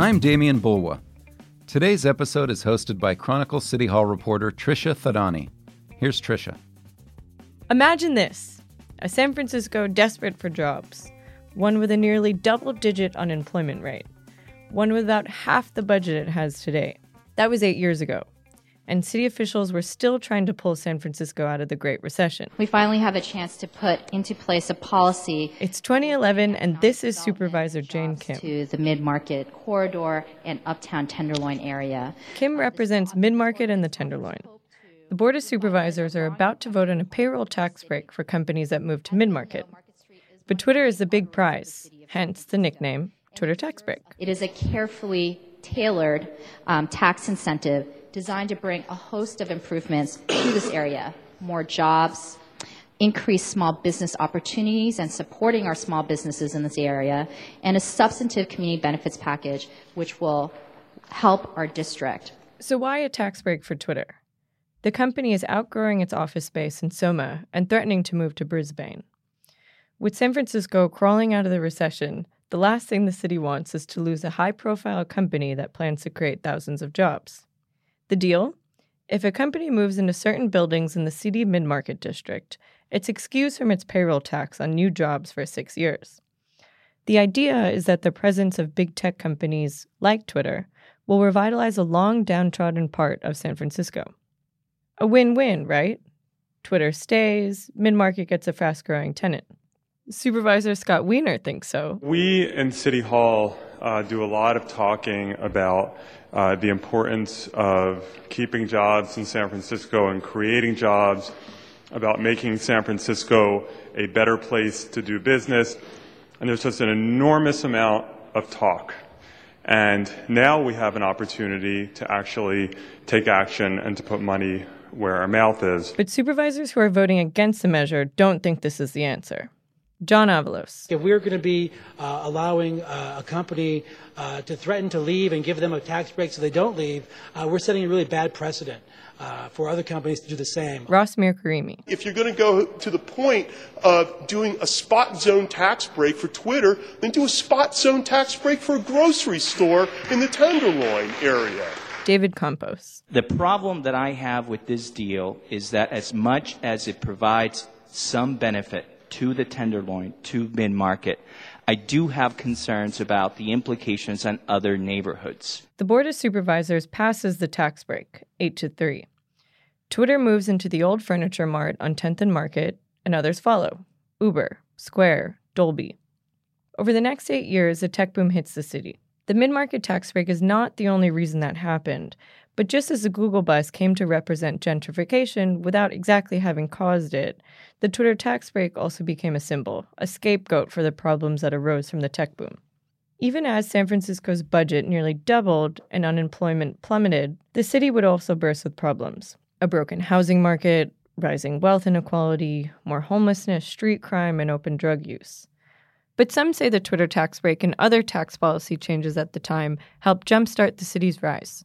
I'm Demian Bulwa. Today's episode is hosted by Chronicle City Hall reporter Trisha Thadani. Here's Trisha. Imagine this a San Francisco desperate for jobs, one with a nearly double digit unemployment rate, one without half the budget it has today. That was eight years ago and city officials were still trying to pull San Francisco out of the Great Recession. We finally have a chance to put into place a policy. It's 2011, and this is Supervisor Jane Kim. To the mid market corridor and uptown Tenderloin area. Kim represents mid market and the Tenderloin. The Board of Supervisors are about to vote on a payroll tax break for companies that move to mid market. But Twitter is the big prize, hence the nickname Twitter Tax Break. It is a carefully tailored um, tax incentive designed to bring a host of improvements to this area more jobs, increased small business opportunities and supporting our small businesses in this area, and a substantive community benefits package which will help our district. So, why a tax break for Twitter? The company is outgrowing its office space in Soma and threatening to move to Brisbane. With San Francisco crawling out of the recession, the last thing the city wants is to lose a high profile company that plans to create thousands of jobs. The deal? If a company moves into certain buildings in the city mid market district, it's excused from its payroll tax on new jobs for six years. The idea is that the presence of big tech companies like Twitter will revitalize a long downtrodden part of San Francisco. A win win, right? Twitter stays, mid market gets a fast growing tenant. Supervisor Scott Wiener thinks so. We in City Hall uh, do a lot of talking about uh, the importance of keeping jobs in San Francisco and creating jobs, about making San Francisco a better place to do business. And there's just an enormous amount of talk. And now we have an opportunity to actually take action and to put money where our mouth is. But supervisors who are voting against the measure don't think this is the answer. John Avalos. If we're going to be uh, allowing uh, a company uh, to threaten to leave and give them a tax break so they don't leave, uh, we're setting a really bad precedent. Uh, for other companies to do the same. Ross Mirkarimi. If you're going to go to the point of doing a spot zone tax break for Twitter, then do a spot zone tax break for a grocery store in the Tenderloin area. David Campos. The problem that I have with this deal is that as much as it provides some benefit to the tenderloin, to mid market. I do have concerns about the implications on other neighborhoods. The Board of Supervisors passes the tax break, 8 to 3. Twitter moves into the old furniture mart on 10th and Market, and others follow Uber, Square, Dolby. Over the next eight years, a tech boom hits the city. The mid market tax break is not the only reason that happened, but just as the Google bus came to represent gentrification without exactly having caused it, the Twitter tax break also became a symbol, a scapegoat for the problems that arose from the tech boom. Even as San Francisco's budget nearly doubled and unemployment plummeted, the city would also burst with problems a broken housing market, rising wealth inequality, more homelessness, street crime, and open drug use. But some say the Twitter tax break and other tax policy changes at the time helped jumpstart the city's rise.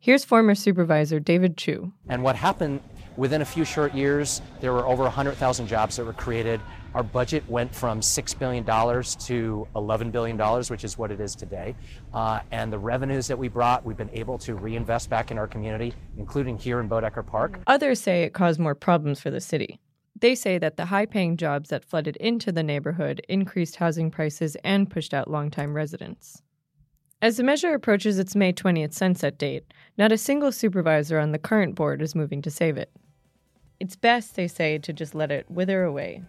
Here's former supervisor David Chiu. And what happened within a few short years, there were over 100,000 jobs that were created. Our budget went from $6 billion to $11 billion, which is what it is today. Uh, and the revenues that we brought, we've been able to reinvest back in our community, including here in Boeddeker Park. Others say it caused more problems for the city. They say that the high paying jobs that flooded into the neighborhood increased housing prices and pushed out longtime residents. As the measure approaches its May 20th sunset date, not a single supervisor on the current board is moving to save it. It's best, they say, to just let it wither away.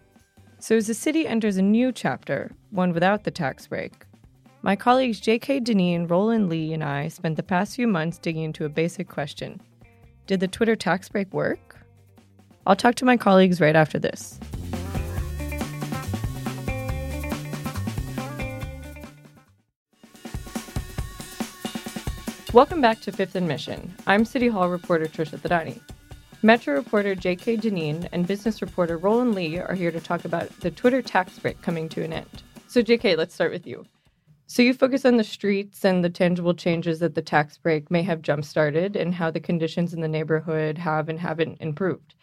So, as the city enters a new chapter, one without the tax break, my colleagues J.K. Dineen, Roland Li, and I spent the past few months digging into a basic question Did the Twitter tax break work? I'll talk to my colleagues right after this. Welcome back to Fifth and Mission. I'm City Hall reporter Trisha Thadani. Metro reporter J.K. Dineen and business reporter Roland Li are here to talk about the Twitter tax break coming to an end. So, J.K., let's start with you. So, you focus on the streets and the tangible changes that the tax break may have jump started and how the conditions in the neighborhood have and haven't improved.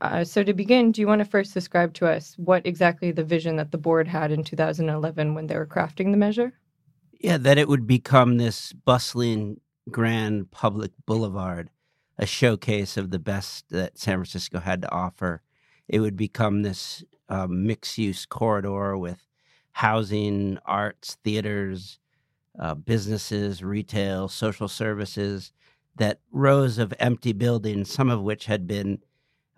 Uh, so, to begin, do you want to first describe to us what exactly the vision that the board had in 2011 when they were crafting the measure? Yeah, that it would become this bustling grand public boulevard, a showcase of the best that San Francisco had to offer. It would become this um, mixed use corridor with housing, arts, theaters, uh, businesses, retail, social services, that rows of empty buildings, some of which had been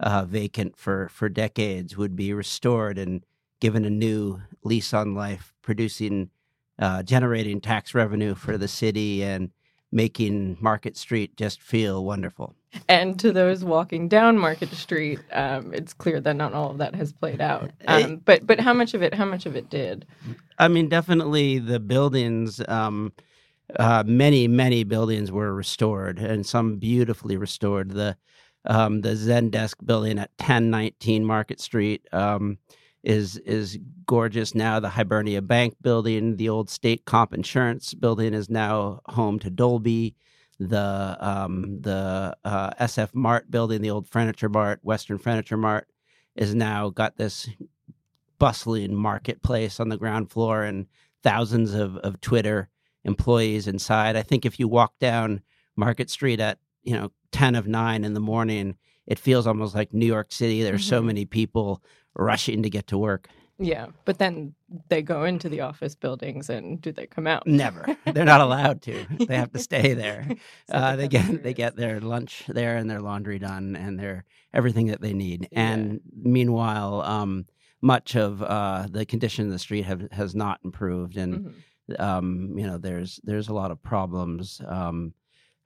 uh, vacant for, for decades, would be restored and given a new lease on life, producing, uh, generating tax revenue for the city and making Market Street just feel wonderful. And to those walking down Market Street, um, it's clear that not all of that has played out. Eh, Um, but but how much of it? How much of it did? I mean, definitely the buildings. Um, uh, many many buildings were restored, and some beautifully restored. The um, the Zendesk building at ten nineteen Market Street um, is is gorgeous now. The Hibernia Bank building, the old State Comp Insurance building, is now home to Dolby. The um, the uh, SF Mart building, the old Furniture Mart, Western Furniture Mart, is now got this bustling marketplace on the ground floor and thousands of, of Twitter employees inside. I think if you walk down Market Street at, you know, 10 of 9 in the morning, it feels almost like New York City. There's so Mhm. many people rushing to get to work. Yeah, but then they go into the office buildings, and do they come out? Never. They're not allowed to. They have to stay there. So Uh, they get they get their lunch there and their laundry done and their everything that they need. And meanwhile, um, much of uh, the condition of the street have, has not improved, and Mhm. um, you know there's there's a lot of problems um,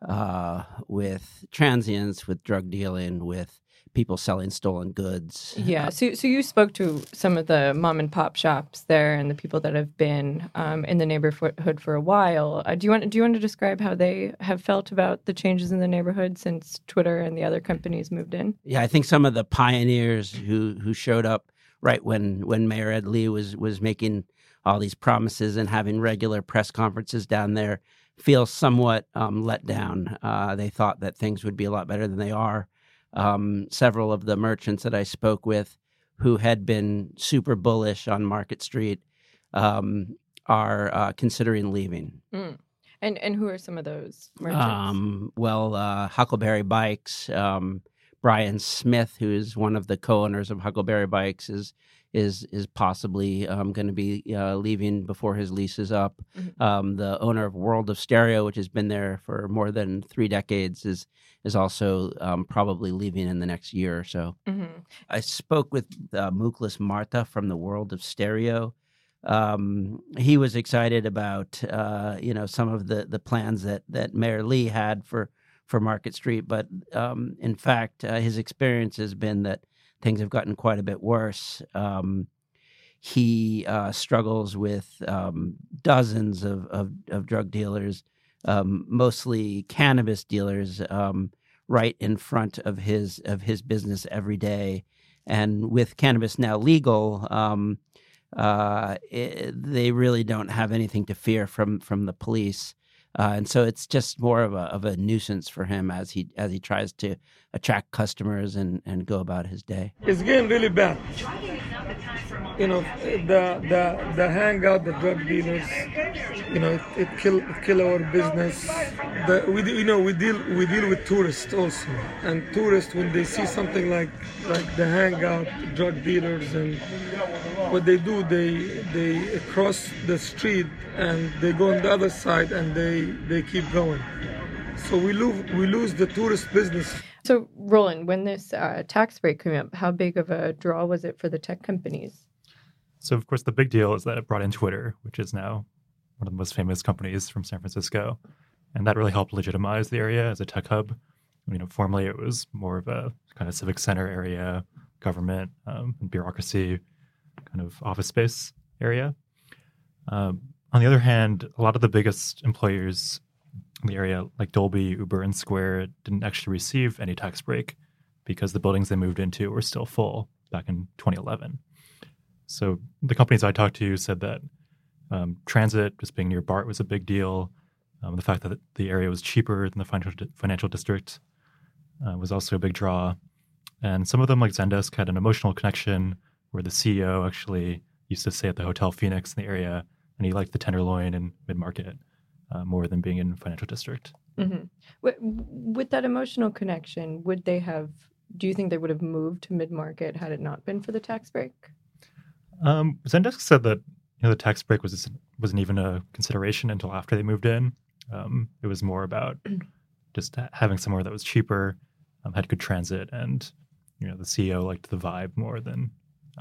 uh, with transients, with drug dealing, with people selling stolen goods. Yeah. So, so you spoke to some of the mom and pop shops there, and the people that have been um, in the neighborhood for a while. Uh, do you want Do you want to describe how they have felt about the changes in the neighborhood since Twitter and the other companies moved in? Yeah, I think some of the pioneers who who showed up right when when Mayor Ed Lee was was making all these promises and having regular press conferences down there feel somewhat um, let down. Uh, they thought that things would be a lot better than they are. Um, several of the merchants that I spoke with, who had been super bullish on Market Street, um, are uh, considering leaving. Mm. And and who are some of those merchants? Um, well, uh, Huckleberry Bikes, um, Brian Smith, who is one of the co-owners of Huckleberry Bikes, is is is possibly um, going to be uh, leaving before his lease is up. Mhm. Um, the owner of World of Stereo, which has been there for more than three decades, is is also um, probably leaving in the next year or so. Mhm. I spoke with uh, Muklas Marta from the World of Stereo. Um, he was excited about uh, you know some of the the plans that that Mayor Lee had for for Market Street, but um, in fact, uh, his experience has been that things have gotten quite a bit worse. Um, he uh, struggles with um, dozens of, of, of drug dealers, um, mostly cannabis dealers, um, right in front of his of his business every day. And with cannabis now legal, um, uh, it, they really don't have anything to fear from from the police. Uh, and so it's just more of a of a nuisance for him as he as he tries to attract customers and, and go about his day. It's getting really bad. You know, the the the hangout, the drug dealers. You know, it, it kill it kill our business. The, we you know we deal we deal with tourists also, and tourists when they see something like like the hangout, drug dealers, and what they do they they cross the street and they go on the other side and they they keep going. So we lose we lose the tourist business. So, Roland, when this uh, tax break came up, how big of a draw was it for the tech companies? So, of course, the big deal is that it brought in Twitter, which is now one of the most famous companies from San Francisco. And that really helped legitimize the area as a tech hub. You know, formerly it was more of a kind of civic center area, government, um, and bureaucracy, kind of office space area. Um, on the other hand, a lot of the biggest employers in the area, like Dolby, Uber, and Square, didn't actually receive any tax break because the buildings they moved into were still full back in 2011. So the companies I talked to said that um, transit, just being near BART, was a big deal. Um, the fact that the area was cheaper than the financial, financial district uh, was also a big draw. And some of them, like Zendesk, had an emotional connection where the CEO actually used to stay at the Hotel Phoenix in the area and he liked the Tenderloin and Mid Market uh, more than being in Financial District. Mm-hmm. With, with that emotional connection, would they have? Do you think they would have moved to mid market had it not been for the tax break? Um, Zendesk said that you know the tax break was wasn't even a consideration until after they moved in. Um, it was more about just having somewhere that was cheaper, um, had good transit, and you know the CEO liked the vibe more than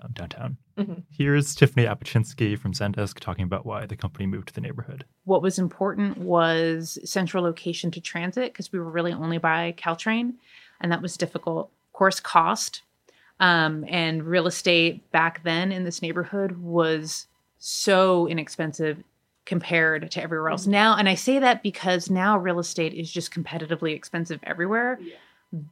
um, downtown. Mm-hmm. Here's Tiffany Apczynski from Zendesk talking about why the company moved to the neighborhood. What was important was central location to transit because we were really only by Caltrain, and that was difficult. Of course, cost um, and real estate back then in this neighborhood was so inexpensive compared to everywhere else mm-hmm. now. And I say that because now real estate is just competitively expensive everywhere. Yeah.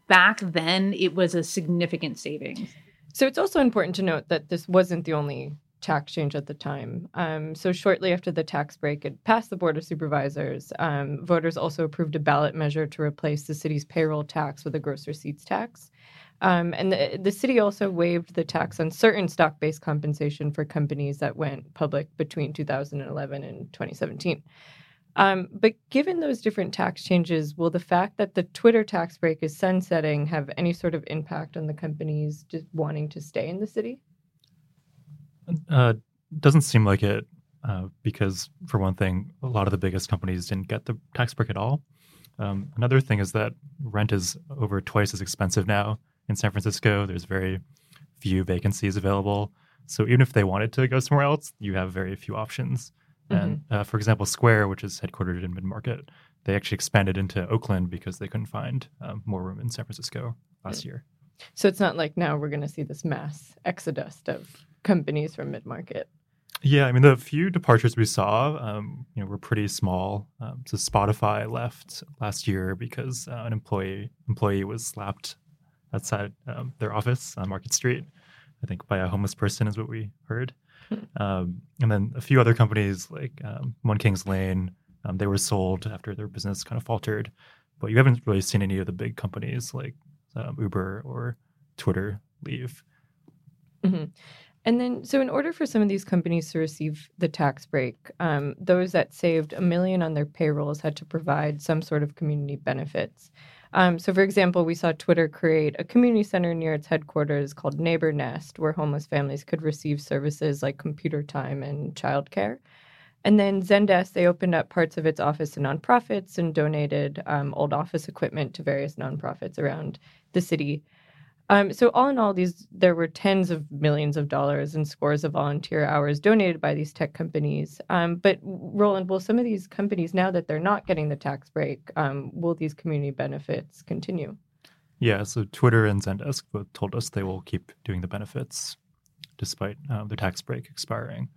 Back then, it was a significant savings. So it's also important to note that this wasn't the only tax change at the time. Um, so shortly after the tax break, it passed the Board of Supervisors. Um, voters also approved a ballot measure to replace the city's payroll tax with a gross receipts tax. Um, and the, the city also waived the tax on certain stock based compensation for companies that went public between 2011 and 2017. Um, but given those different tax changes, will the fact that the Twitter tax break is sunsetting have any sort of impact on the companies just wanting to stay in the city? Uh, doesn't seem like it, uh, because for one thing, a lot of the biggest companies didn't get the tax break at all. Um, another thing is that rent is over twice as expensive now in San Francisco. There's very few vacancies available. So even if they wanted to go somewhere else, you have very few options. Mm-hmm. And uh, for example, Square, which is headquartered in Mid Market, they actually expanded into Oakland because they couldn't find um, more room in San Francisco last year. So it's not like now we're going to see this mass exodus of companies from Mid Market. Yeah, I mean the few departures we saw, um, you know, were pretty small. Um, so Spotify left last year because uh, an employee employee was slapped outside um, their office on Market Street. I think by a homeless person is what we heard. Hmm. Um, and then a few other companies like um, One Kings Lane, um, they were sold after their business kind of faltered. But you haven't really seen any of the big companies like um, Uber or Twitter leave. Mm-hmm. And then, so in order for some of these companies to receive the tax break, um, those that saved a million on their payrolls had to provide some sort of community benefits. Um, so, for example, we saw Twitter create a community center near its headquarters called Neighbor Nest, where homeless families could receive services like computer time and childcare. And then Zendesk, they opened up parts of its office to nonprofits and donated um, old office equipment to various nonprofits around the city. Um, so all in all, these there were tens of millions of dollars and scores of volunteer hours donated by these tech companies. Um, but Roland, will some of these companies now that they're not getting the tax break, um, will these community benefits continue? Yeah, so Twitter and Zendesk both told us they will keep doing the benefits despite uh, the tax break expiring.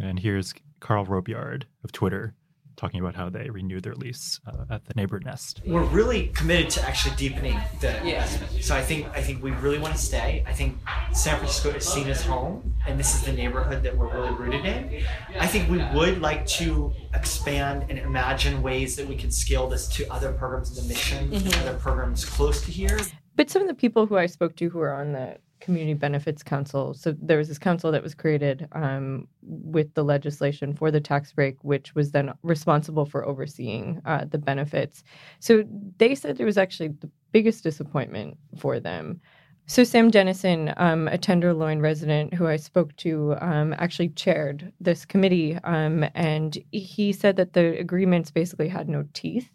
And here's Carl Robillard of Twitter talking about how they renewed their lease uh, at the neighbor nest. We're really committed to actually deepening the investment. So I think I think we really want to stay. I think San Francisco is seen as home, and this is the neighborhood that we're really rooted in. I think we would like to expand and imagine ways that we could scale this to other programs in the mission, mm-hmm. other programs close to here. But some of the people who I spoke to who are on the Community Benefits Council. So there was this council that was created um, with the legislation for the tax break, which was then responsible for overseeing uh, the benefits. So they said it was actually the biggest disappointment for them. So Sam Dennison, um, a Tenderloin resident who I spoke to, um, actually chaired this committee, um, and he said that the agreements basically had no teeth.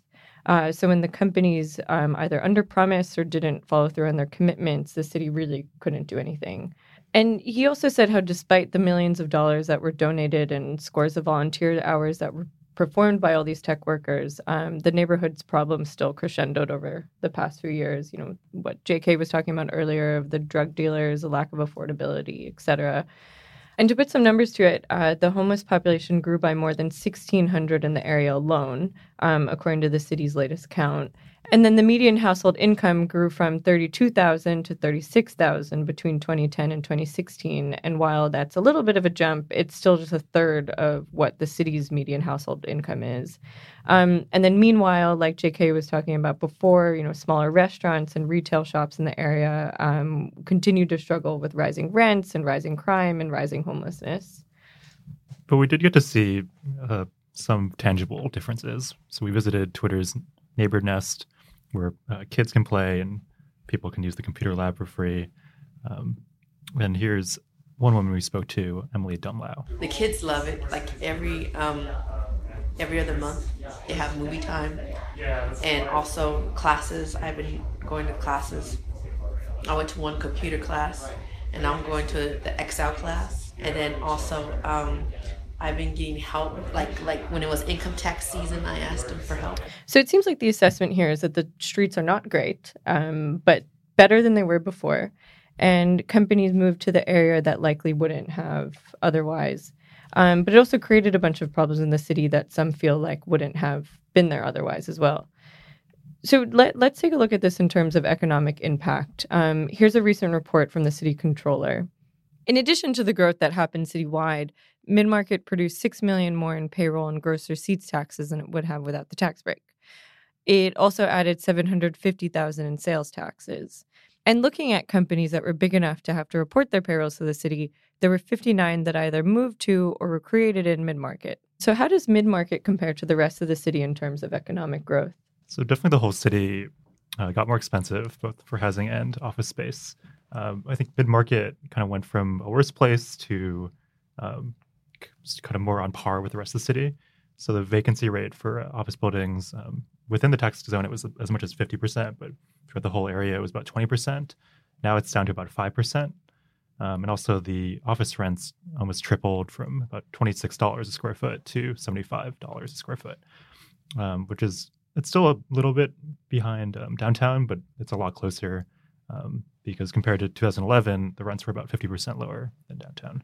Uh, so when the companies um, either under promise or didn't follow through on their commitments, the city really couldn't do anything. And he also said how, despite the millions of dollars that were donated and scores of volunteer hours that were performed by all these tech workers, um, the neighborhood's problems still crescendoed over the past few years. You know, what JK was talking about earlier of the drug dealers, the lack of affordability, et cetera. And to put some numbers to it, uh, the homeless population grew by more than 1,600 in the area alone, um, according to the city's latest count. And then the median household income grew from 32,000 to 36,000 between 2010 and 2016. And while that's a little bit of a jump, it's still just a third of what the city's median household income is. Um, and then meanwhile, like JK was talking about before, you know, smaller restaurants and retail shops in the area um, continue to struggle with rising rents and rising crime and rising homelessness. But we did get to see uh, some tangible differences. So we visited Twitter's Neighbor Nest, where uh, kids can play and people can use the computer lab for free. Um, and here's one woman we spoke to, Emily Dumlau. The kids love it. Like every um, every other month, they have movie time, and also classes. I've been going to classes. I went to one computer class, and I'm going to the Excel class, and then also um, I've been getting help. Like like when it was income tax season, I asked them for help. So it seems like the assessment here is that the streets are not great, um, but better than they were before and companies moved to the area that likely wouldn't have otherwise. Um, but it also created a bunch of problems in the city that some feel like wouldn't have been there otherwise as well. So let, let's take a look at this in terms of economic impact. Um, here's a recent report from the city controller. In addition to the growth that happened citywide, Midmarket produced 6 million more in payroll and gross receipts taxes than it would have without the tax break. It also added 750,000 in sales taxes. And looking at companies that were big enough to have to report their payrolls to the city, there were 59 that either moved to or were created in mid market. So, how does mid market compare to the rest of the city in terms of economic growth? So, definitely the whole city uh, got more expensive, both for housing and office space. Um, I think mid market kind of went from a worse place to um, kind of more on par with the rest of the city. So, the vacancy rate for uh, office buildings um, within the tax zone, it was as much as 50%, but for the whole area, it was about 20%. Now it's down to about 5%. Um, and also the office rents almost tripled from about $26 a square foot to $75 a square foot, um, which is, it's still a little bit behind um, downtown, but it's a lot closer um, because compared to 2011, the rents were about 50% lower than downtown.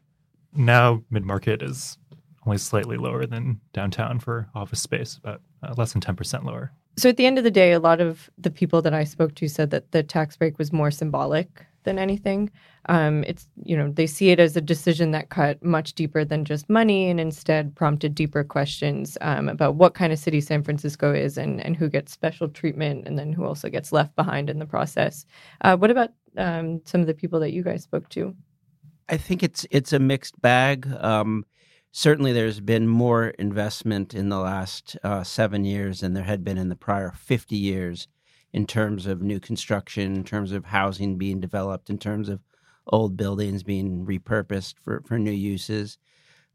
Now mid market is only slightly lower than downtown for office space, about uh, less than 10% lower. So at the end of the day, a lot of the people that I spoke to said that the tax break was more symbolic than anything. Um, it's you know they see it as a decision that cut much deeper than just money, and instead prompted deeper questions um, about what kind of city San Francisco is, and and who gets special treatment, and then who also gets left behind in the process. Uh, what about um, some of the people that you guys spoke to? I think it's it's a mixed bag. Um, certainly there's been more investment in the last uh, seven years than there had been in the prior 50 years in terms of new construction, in terms of housing being developed, in terms of old buildings being repurposed for, for new uses.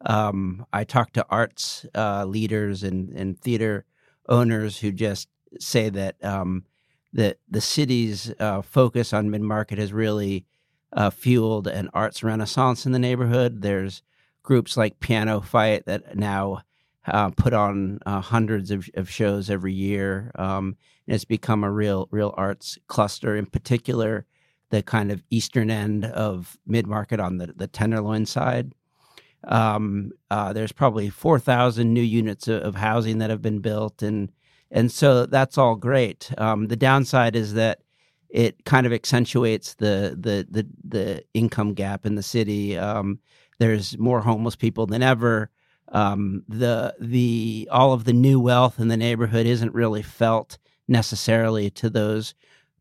Um, I talked to arts uh, leaders and, and theater owners who just say that um, that the city's uh, focus on mid market has really uh, fueled an arts renaissance in the neighborhood. There's groups like PianoFight that now uh, put on uh, hundreds of, of, shows every year. Um, and it's become a real, real arts cluster. In particular, the kind of eastern end of mid market on the, the Tenderloin side. Um, uh, there's probably 4,000 new units of, of, housing that have been built, and and so that's all great. Um, the downside is that it kind of accentuates the the the, the income gap in the city. Um, there's more homeless people than ever. Um, the the all of the new wealth in the neighborhood isn't really felt necessarily to those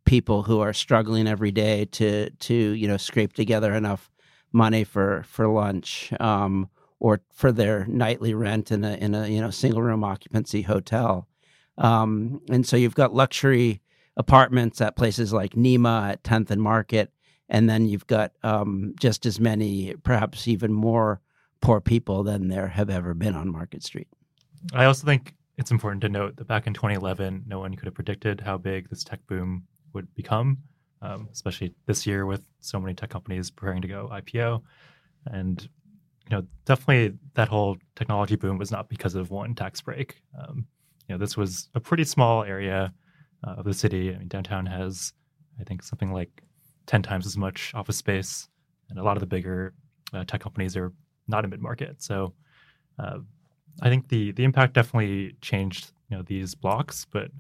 people who are struggling every day to to you know scrape together enough money for for lunch um, or for their nightly rent in a in a you know single room occupancy hotel. Um, and so you've got luxury apartments at places like Nema at 10th and Market and then you've got um, just as many, perhaps even more poor people than there have ever been on Market Street. I also think it's important to note that back in 2011, no one could have predicted how big this tech boom would become, um, especially this year with so many tech companies preparing to go IPO. And you know, definitely that whole technology boom was not because of one tax break. Um, you know, this was a pretty small area uh, of the city. I mean, downtown has, I think, something like 10 times as much office space. And a lot of the bigger uh, tech companies are not in mid market. So uh, I think the, the impact definitely changed you know, these blocks, but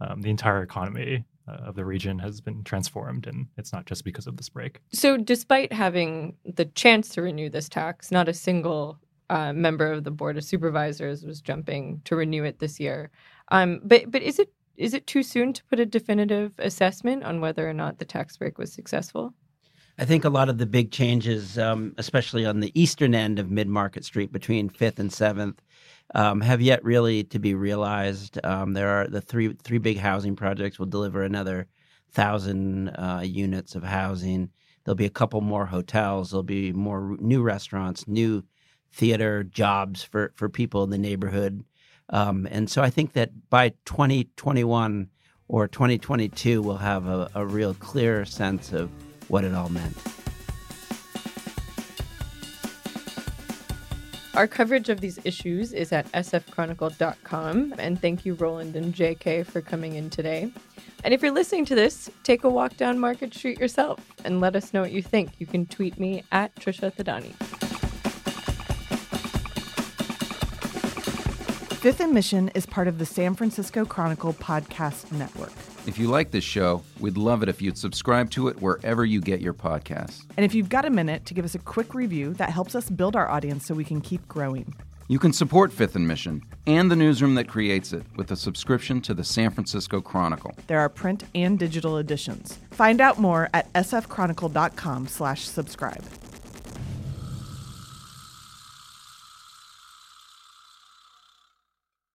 um, the entire economy uh, of the region has been transformed. And it's not just because of this break. So, despite having the chance to renew this tax, not a single uh, member of the board of supervisors was jumping to renew it this year. Um, but but is it is it too soon to put a definitive assessment on whether or not the tax break was successful? I think a lot of the big changes, um, especially on the eastern end of Mid Market Street between Fifth and Seventh, um, have yet really to be realized. Um, there are the three three big housing projects will deliver another thousand uh, units of housing. There'll be a couple more hotels. There'll be more new restaurants, new theater jobs for for people in the neighborhood. Um, and so I think that by 2021 or 2022, we'll have a, a real clear sense of what it all meant. Our coverage of these issues is at sfchronicle.com. And thank you, Roland and JK, for coming in today. And if you're listening to this, take a walk down Market Street yourself and let us know what you think. You can tweet me at Trisha Thadani. Fifth and Mission is part of the San Francisco Chronicle podcast network. If you like this show, we'd love it if you'd subscribe to it wherever you get your podcasts. And if you've got a minute to give us a quick review, that helps us build our audience so we can keep growing. You can support Fifth and Mission and the newsroom that creates it with a subscription to the San Francisco Chronicle. There are print and digital editions. Find out more at sfchronicle.com/subscribe.